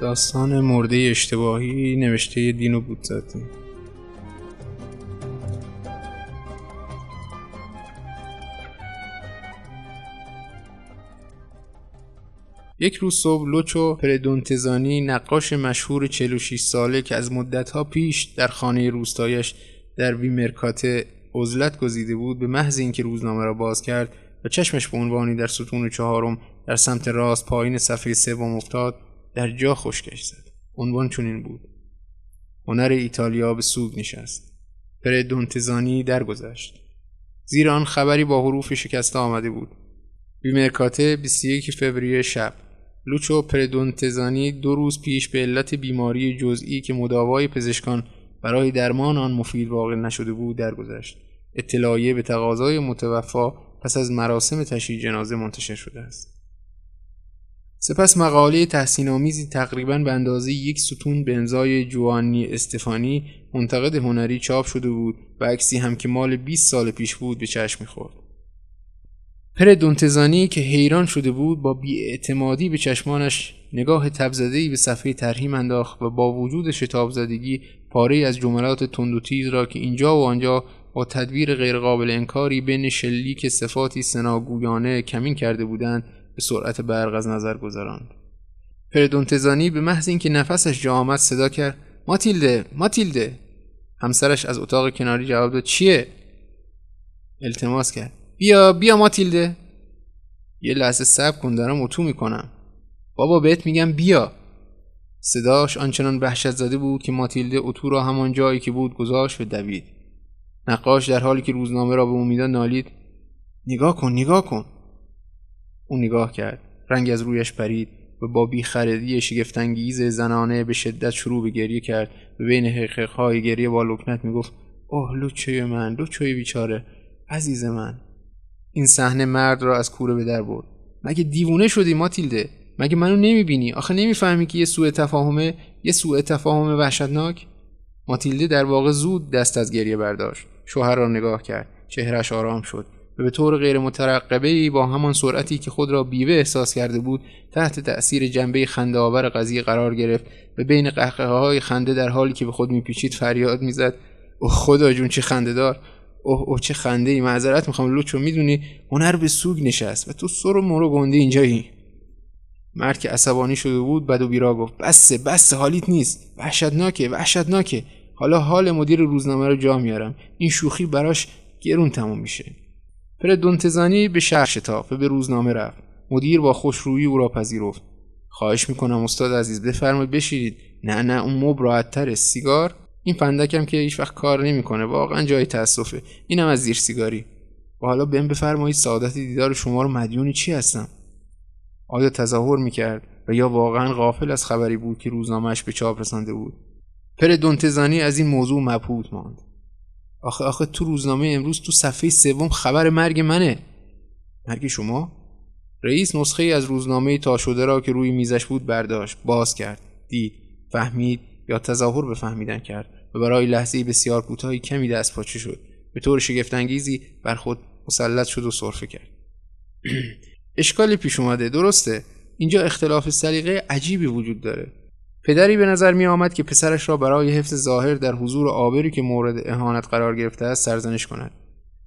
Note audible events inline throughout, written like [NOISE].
داستان مرده اشتباهی نوشته دینو بودزادی یک روز صبح لوچو پردونتزانی نقاش مشهور 46 ساله که از مدتها پیش در خانه روستایش در ویمرکات عزلت گزیده بود به محض اینکه روزنامه را باز کرد و چشمش به عنوانی در ستون چهارم در سمت راست پایین صفحه سوم افتاد در جا خشکش زد. عنوان چنین بود. هنر ایتالیا به سوگ نشست. پردونتزانی درگذشت. زیر آن خبری با حروف شکسته آمده بود. بیمرکاته 21 فوریه شب. لوچو پردونتزانی دو روز پیش به علت بیماری جزئی که مداوای پزشکان برای درمان آن مفید واقع نشده بود درگذشت. اطلاعیه به تقاضای متوفا پس از مراسم تشییع جنازه منتشر شده است. سپس مقاله تحسین آمیزی تقریبا به اندازه یک ستون به انزای جوانی استفانی منتقد هنری چاپ شده بود و عکسی هم که مال 20 سال پیش بود به چشم می‌خورد. پر دونتزانی که حیران شده بود با بیاعتمادی به چشمانش نگاه تبزدهی به صفحه ترهیم انداخت و با وجود شتاب زدگی پاره از جملات تند و تیز را که اینجا و آنجا با تدبیر غیرقابل انکاری بین شلیک صفاتی سناگویانه کمین کرده بودند به سرعت برق از نظر گذراند. پردونتزانی به محض اینکه نفسش جا آمد صدا کرد ماتیلده ماتیلده. همسرش از اتاق کناری جواب داد چیه؟ التماس کرد. بیا بیا ماتیلده. یه لحظه صبر کن دارم اتو می‌کنم. بابا بهت میگم بیا. صداش آنچنان وحشت زده بود که ماتیلده اتو را همان جایی که بود گذاشت و دوید. نقاش در حالی که روزنامه را به امیدا نالید. نگاه کن نگاه کن. او نگاه کرد. رنگ از رویش پرید و با بیخردی شگفتانگیز زنانه به شدت شروع به گریه کرد و بین حقیقهای گریه با لکنت می‌گفت اوه لوچه من لوچه بیچاره عزیز من. این صحنه مرد را از کوره به در برد. مگه دیوونه شدی ماتیلده؟ مگه منو نمی‌بینی؟ آخه نمی‌فهمی که یه سوء تفاهمه یه سوء تفاهم وحشتناک؟ ماتیلده در واقع زود دست از گریه برداشت. شوهر را نگاه کرد. چهرش آرام شد. و به طور غیر مترقبه با همان سرعتی که خود را بیوه احساس کرده بود تحت تأثیر جنبه خنده آور قضیه قرار گرفت و بین قهقه های خنده در حالی که به خود میپیچید فریاد می‌زد. اوه خدا جون چه خنده دار! اوه اوه چه خنده ای معذرت می‌خوام لوچو می‌دونی هنر به سوگ نشست و تو سر و مرو گنده اینجایی. مرد که عصبانی شده بود بد و بیرا گفت بسه بسه حالیت نیست. وحشتناکه وحشتناکه. حالا حال مدیر روزنامه رو جا میارم. این شوخی براش گرون تموم میشه. پر دونتزانی به شهر شتاف و به روزنامه رفت. مدیر با خوشرویی او را پذیرفت. خواهش می‌کنم استاد عزیز بفرمایید بشیرید نه نه اون مب راحت سیگار؟ این فندکم که هیچ وقت کار نمی‌کنه. واقعا جای تاسفه اینم از زیر سیگاری. و حالا بهم بفرمایید سعادت دیدار شما رو مدیونی چی هستم؟ آیا تظاهر می‌کرد؟ و یا واقعا غافل از خبری بود که روزنامهش به چاپ رسانده بود؟ پر دونتزانی از این موضوع مبهوت ماند. آخه آخه تو روزنامه امروز تو صفحه سوم خبر مرگ منه. مرگ شما؟ رئیس نسخه از روزنامه تا شده را که روی میزش بود برداشت باز کرد دید فهمید یا تظاهر به فهمیدن کرد و برای لحظه بسیار کوتاهی کمی دست پاچه شد. به طور شگفتانگیزی بر خود مسلط شد و سرفه کرد. [CLEARS THROAT] اشکالی پیش اومده درسته. اینجا اختلاف سلیقه عجیبی وجود داره. پدری به نظر می آمد که پسرش را برای حفظ ظاهر در حضور آبری که مورد اهانت قرار گرفته است سرزنش کند.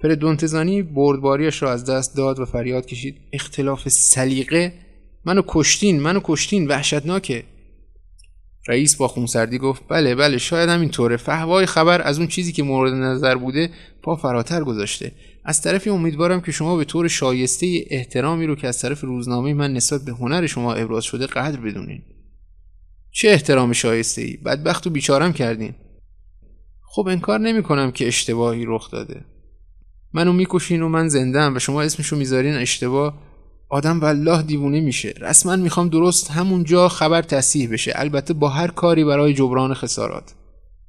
پر دونتزانی بردباریش را از دست داد و فریاد کشید. اختلاف سلیقه! منو کشتین منو کشتین وحشتناکه! رئیس با خونسردی گفت بله بله شاید همین طوره فهوای خبر از اون چیزی که مورد نظر بوده پا فراتر گذاشته. از طرفی امیدوارم که شما به طور شایسته احترامی رو که از طرف روزنامه من نسبت به هنر شما ابراز شده قدر بدونین. چه احترام شایسته ای بدبخت و بیچارم کردین. خب انکار نمی کنم که اشتباهی رخ داده. منو می‌کشین و من زندم و شما اسمشو می‌ذارین اشتباه. آدم والله دیوونه میشه. رسما می‌خوام درست همونجا خبر تصحیح بشه. البته با هر کاری برای جبران خسارات.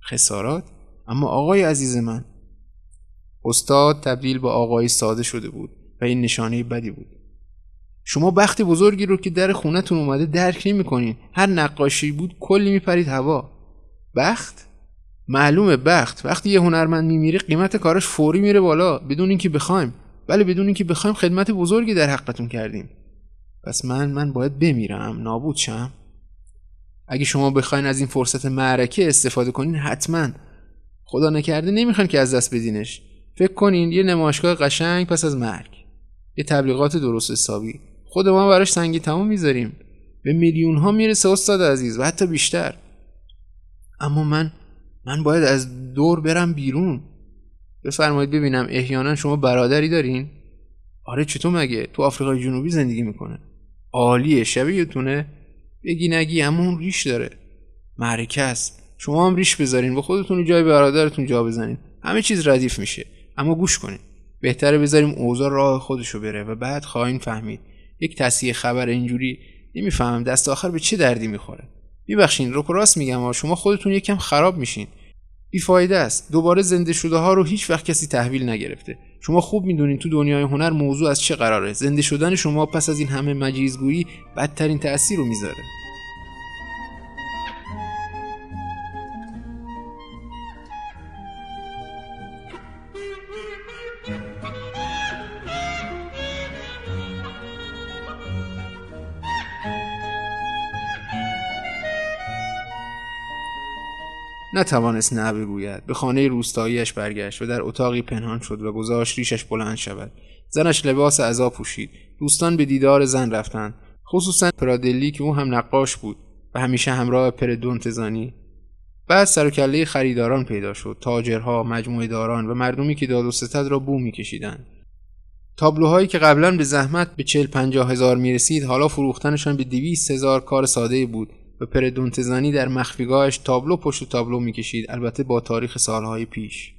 خسارات؟ اما آقای عزیز من. استاد تبدیل به آقای ساده شده بود و این نشانه بدی بود. شما بخت بزرگی رو که در خونتون اومده درک نمی‌کنین هر نقاشی بود کلی میپرید هوا. بخت؟ معلومه بخت. وقتی یه هنرمند میمیره قیمت کارش فوری میره بالا بدون اینکه بخوایم. بله بدون اینکه بخوایم خدمت بزرگی در حقتون کردیم. پس من من باید بمیرم. نابود شم. اگه شما بخواین از این فرصت معرکه استفاده کنین حتما. خدا نکرده نمی‌خواین که از دست بدینش. فکر کنین یه نمایشگاه قشنگ پس از مرگ. یه تبلیغات درست حسابی. خود ما براش سنگی تمام می‌ذاریم. به میلیون ها می‌رسه استاد عزیز و حتی بیشتر. اما من من باید از دور برم بیرون. بفرمایید ببینم احیانا شما برادری دارین؟ آره چطور مگه؟ تو آفریقای جنوبی زندگی می‌کنه. عالیه شبیهتونه بگی نگی اما اون ریش داره. معرکه است. شما هم ریش بذارین. و خودتون جای برادرتون جا بزنین. همه چیز ردیف میشه. اما گوش کنین. بهتره بذاریم اوضاع راه خودشو بره و بعد خواهیم فهمید. یک تصحیح خبر اینجوری نمی‌فهمم. دست آخر به چه دردی می‌خوره؟ میبخشین رو راست میگم شما خودتون یکم خراب میشین. بیفایده است. دوباره زنده شده ها رو هیچ وقت کسی تحویل نگرفته. شما خوب می‌دونین تو دنیای هنر موضوع از چه قراره. زنده شدن شما پس از این همه مجیزگویی بدترین تأثیر رو می‌ذاره. نتوانست نه بگوید. به خانه روستاییش برگشت و در اتاقی پنهان شد و گذاشت ریشش بلند شود. زنش لباس عذا پوشید. دوستان به دیدار زن رفتند. خصوصا پرادلی که او هم نقاش بود و همیشه همراه پردونتزانی بعد سر خریداران پیدا شد. تاجرها مجموعه داران و مردمی که داد و ستد را بو میکشیدند. تابلوهایی که قبلا به زحمت به چل پنجاه هزار می رسید حالا فروختنشان به دویست هزار کار ساده بود. و پردونتزانی در مخفیگاهش تابلو پشت تابلو می‌کشید البته با تاریخ سالهای پیش.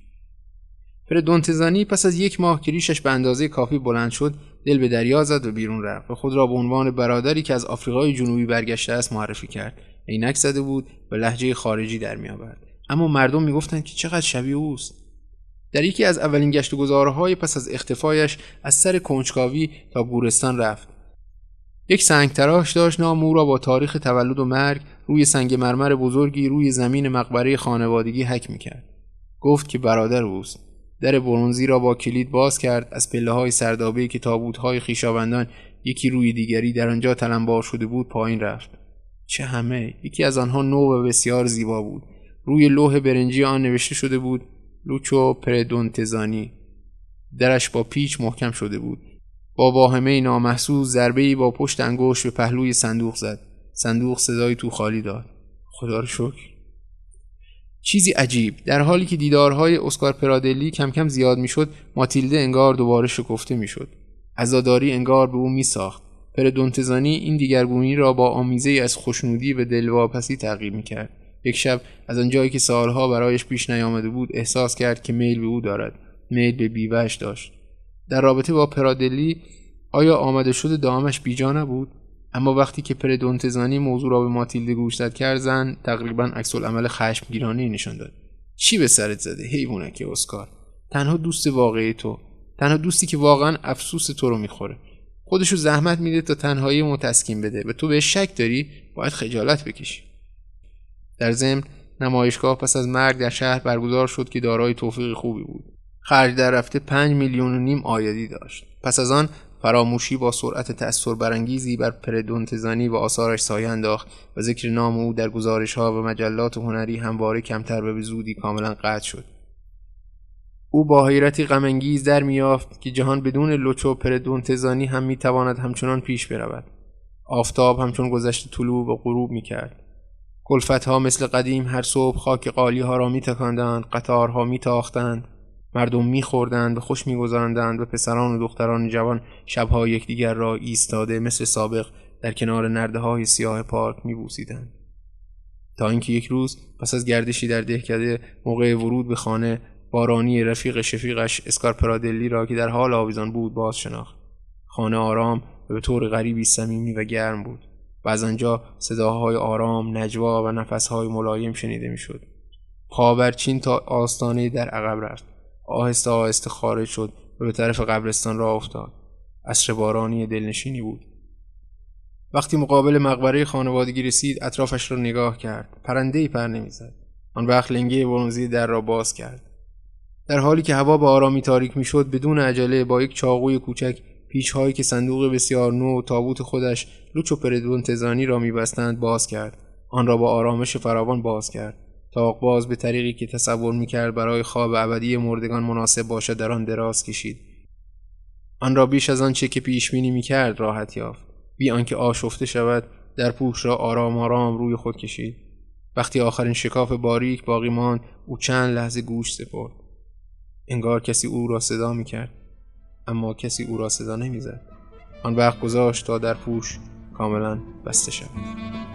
پردونتزانی پس از یک ماه که ریشش به اندازه کافی بلند شد دل به دریا زد و بیرون رفت و خود را به عنوان برادری که از آفریقای جنوبی برگشته است معرفی کرد. عینک زده بود و لحجه خارجی در میآورد اما مردم می‌گفتند که چقدر شبیه اوست. در یکی از اولین گشت و گذارهای پس از اختفایش از سر کنجکاوی تا گورستان رفت. یک سنگ تراش داشت نام او را با تاریخ تولد و مرگ روی سنگ مرمر بزرگی روی زمین مقبره خانوادگی حک می‌کرد. گفت که برادر اوست. در برونزی را با کلید باز کرد از پله های سردابه که تابوت های یکی روی دیگری در آنجا تلمبار شده بود پایین رفت. چه همه یکی از آنها نو و بسیار زیبا بود. روی لوح برنجی آن نوشته شده بود لوچو پردونتزانی. درش با پیچ محکم شده بود. با واهمه نامحسوس ضربه با پشت انگشت به پهلوی صندوق زد. صندوق صدای تو خالی داد. خدا رو شکر. چیزی عجیب. در حالی که دیدارهای اسکار پرادلی کم کم زیاد می‌شد ماتیلده انگار دوباره شکفته می‌شد. عزاداری انگار به او میساخت. پردونتزانی این دیگرگونی را با آمیزه از خوشنودی به دلواپسی تغییر می‌کرد. یک شب از آنجایی که سالها برایش پیش نیامده بود احساس کرد که میل به او دارد. میل به بیوهش داشت. در رابطه با پرادلی آیا آمده شده دامش بیجا نبود؟ اما وقتی که پردونتزانی موضوع را به ماتیلده گوشزد کرد زن تقریبا عکس عمل خشمگیرانه نشان داد. چی به سرت زده؟ حیوانک اسکار. تنها دوست واقعی تو. تنها دوستی که واقعا افسوس تو رو می‌خوره. خودشو زحمت میده تا تنهایی متسکین بده. و تو به شک داری؟ باید خجالت بکشی. در ضمن نمایشگاه پس از مرگ در شهر برگزار شد که دارای توفیق خوبی بود. خرج در رفته 5 میلیون و نیم آیدی داشت. پس از آن فراموشی با سرعت تأثیر برانگیزی بر پردونتزانی و آثارش سایه انداخت و ذکر نام او در گزارش ها و مجلات هنری همواره کمتر به زودی کاملا قطع شد. او با حیرتی غمانگیز در میافت که جهان بدون لوچو پردونتزانی هم می‌تواند همچنان پیش برود. آفتاب همچون گذشت طلوع و غروب می‌کرد. ها مثل قدیم هر صبح خاک قالی ها را میتکاندند قطارها میتاختند. مردم میخوردند و خوش میگذراندند و پسران و دختران جوان شبها یکدیگر را ایستاده مثل سابق در کنار نرده های سیاه پارک میبوسیدند. تا اینکه یک روز پس از گردشی در دهکده موقع ورود به خانه بارانی رفیق شفیقش اسکارپرادلی را که در حال آویزان بود باز شناخت خانه آرام و به طور غریبی صمیمی و گرم بود و از آنجا صداهای آرام نجوا و نفسهای ملایم شنیده می‌شد. پابرچین تا آستانه در عقب رفت. آهسته آهسته خارج شد و به طرف قبرستان را افتاد. عصر بارانی دلنشینی بود. وقتی مقابل مقبره خانوادگی رسید اطرافش را نگاه کرد. پرنده ای پر نمی‌زد. آن وقت لنگه برونزی در را باز کرد. در حالی که هوا به آرامی تاریک می‌شد بدون عجله با یک چاقوی کوچک پیچهایی که صندوق بسیار نو و تابوت خودش لوچ و پردونتزانی را میبستند باز کرد. آن را با آرامش فراوان باز کرد. تاق باز به طریقی که تصور می‌کرد برای خواب ابدی مردگان مناسب باشد در آن دراز کشید. آن را بیش از آنچه که پیش بینی می‌کرد راحت یافت. بی آنکه آشفته شود در پوش را آرام آرام روی خود کشید. وقتی آخرین شکاف باریک باقی ماند او چند لحظه گوش سپرد. انگار کسی او را صدا می‌کرد. اما کسی او را صدا نمی‌زد. آن وقت گذاشت تا در پوش کاملا بسته شود.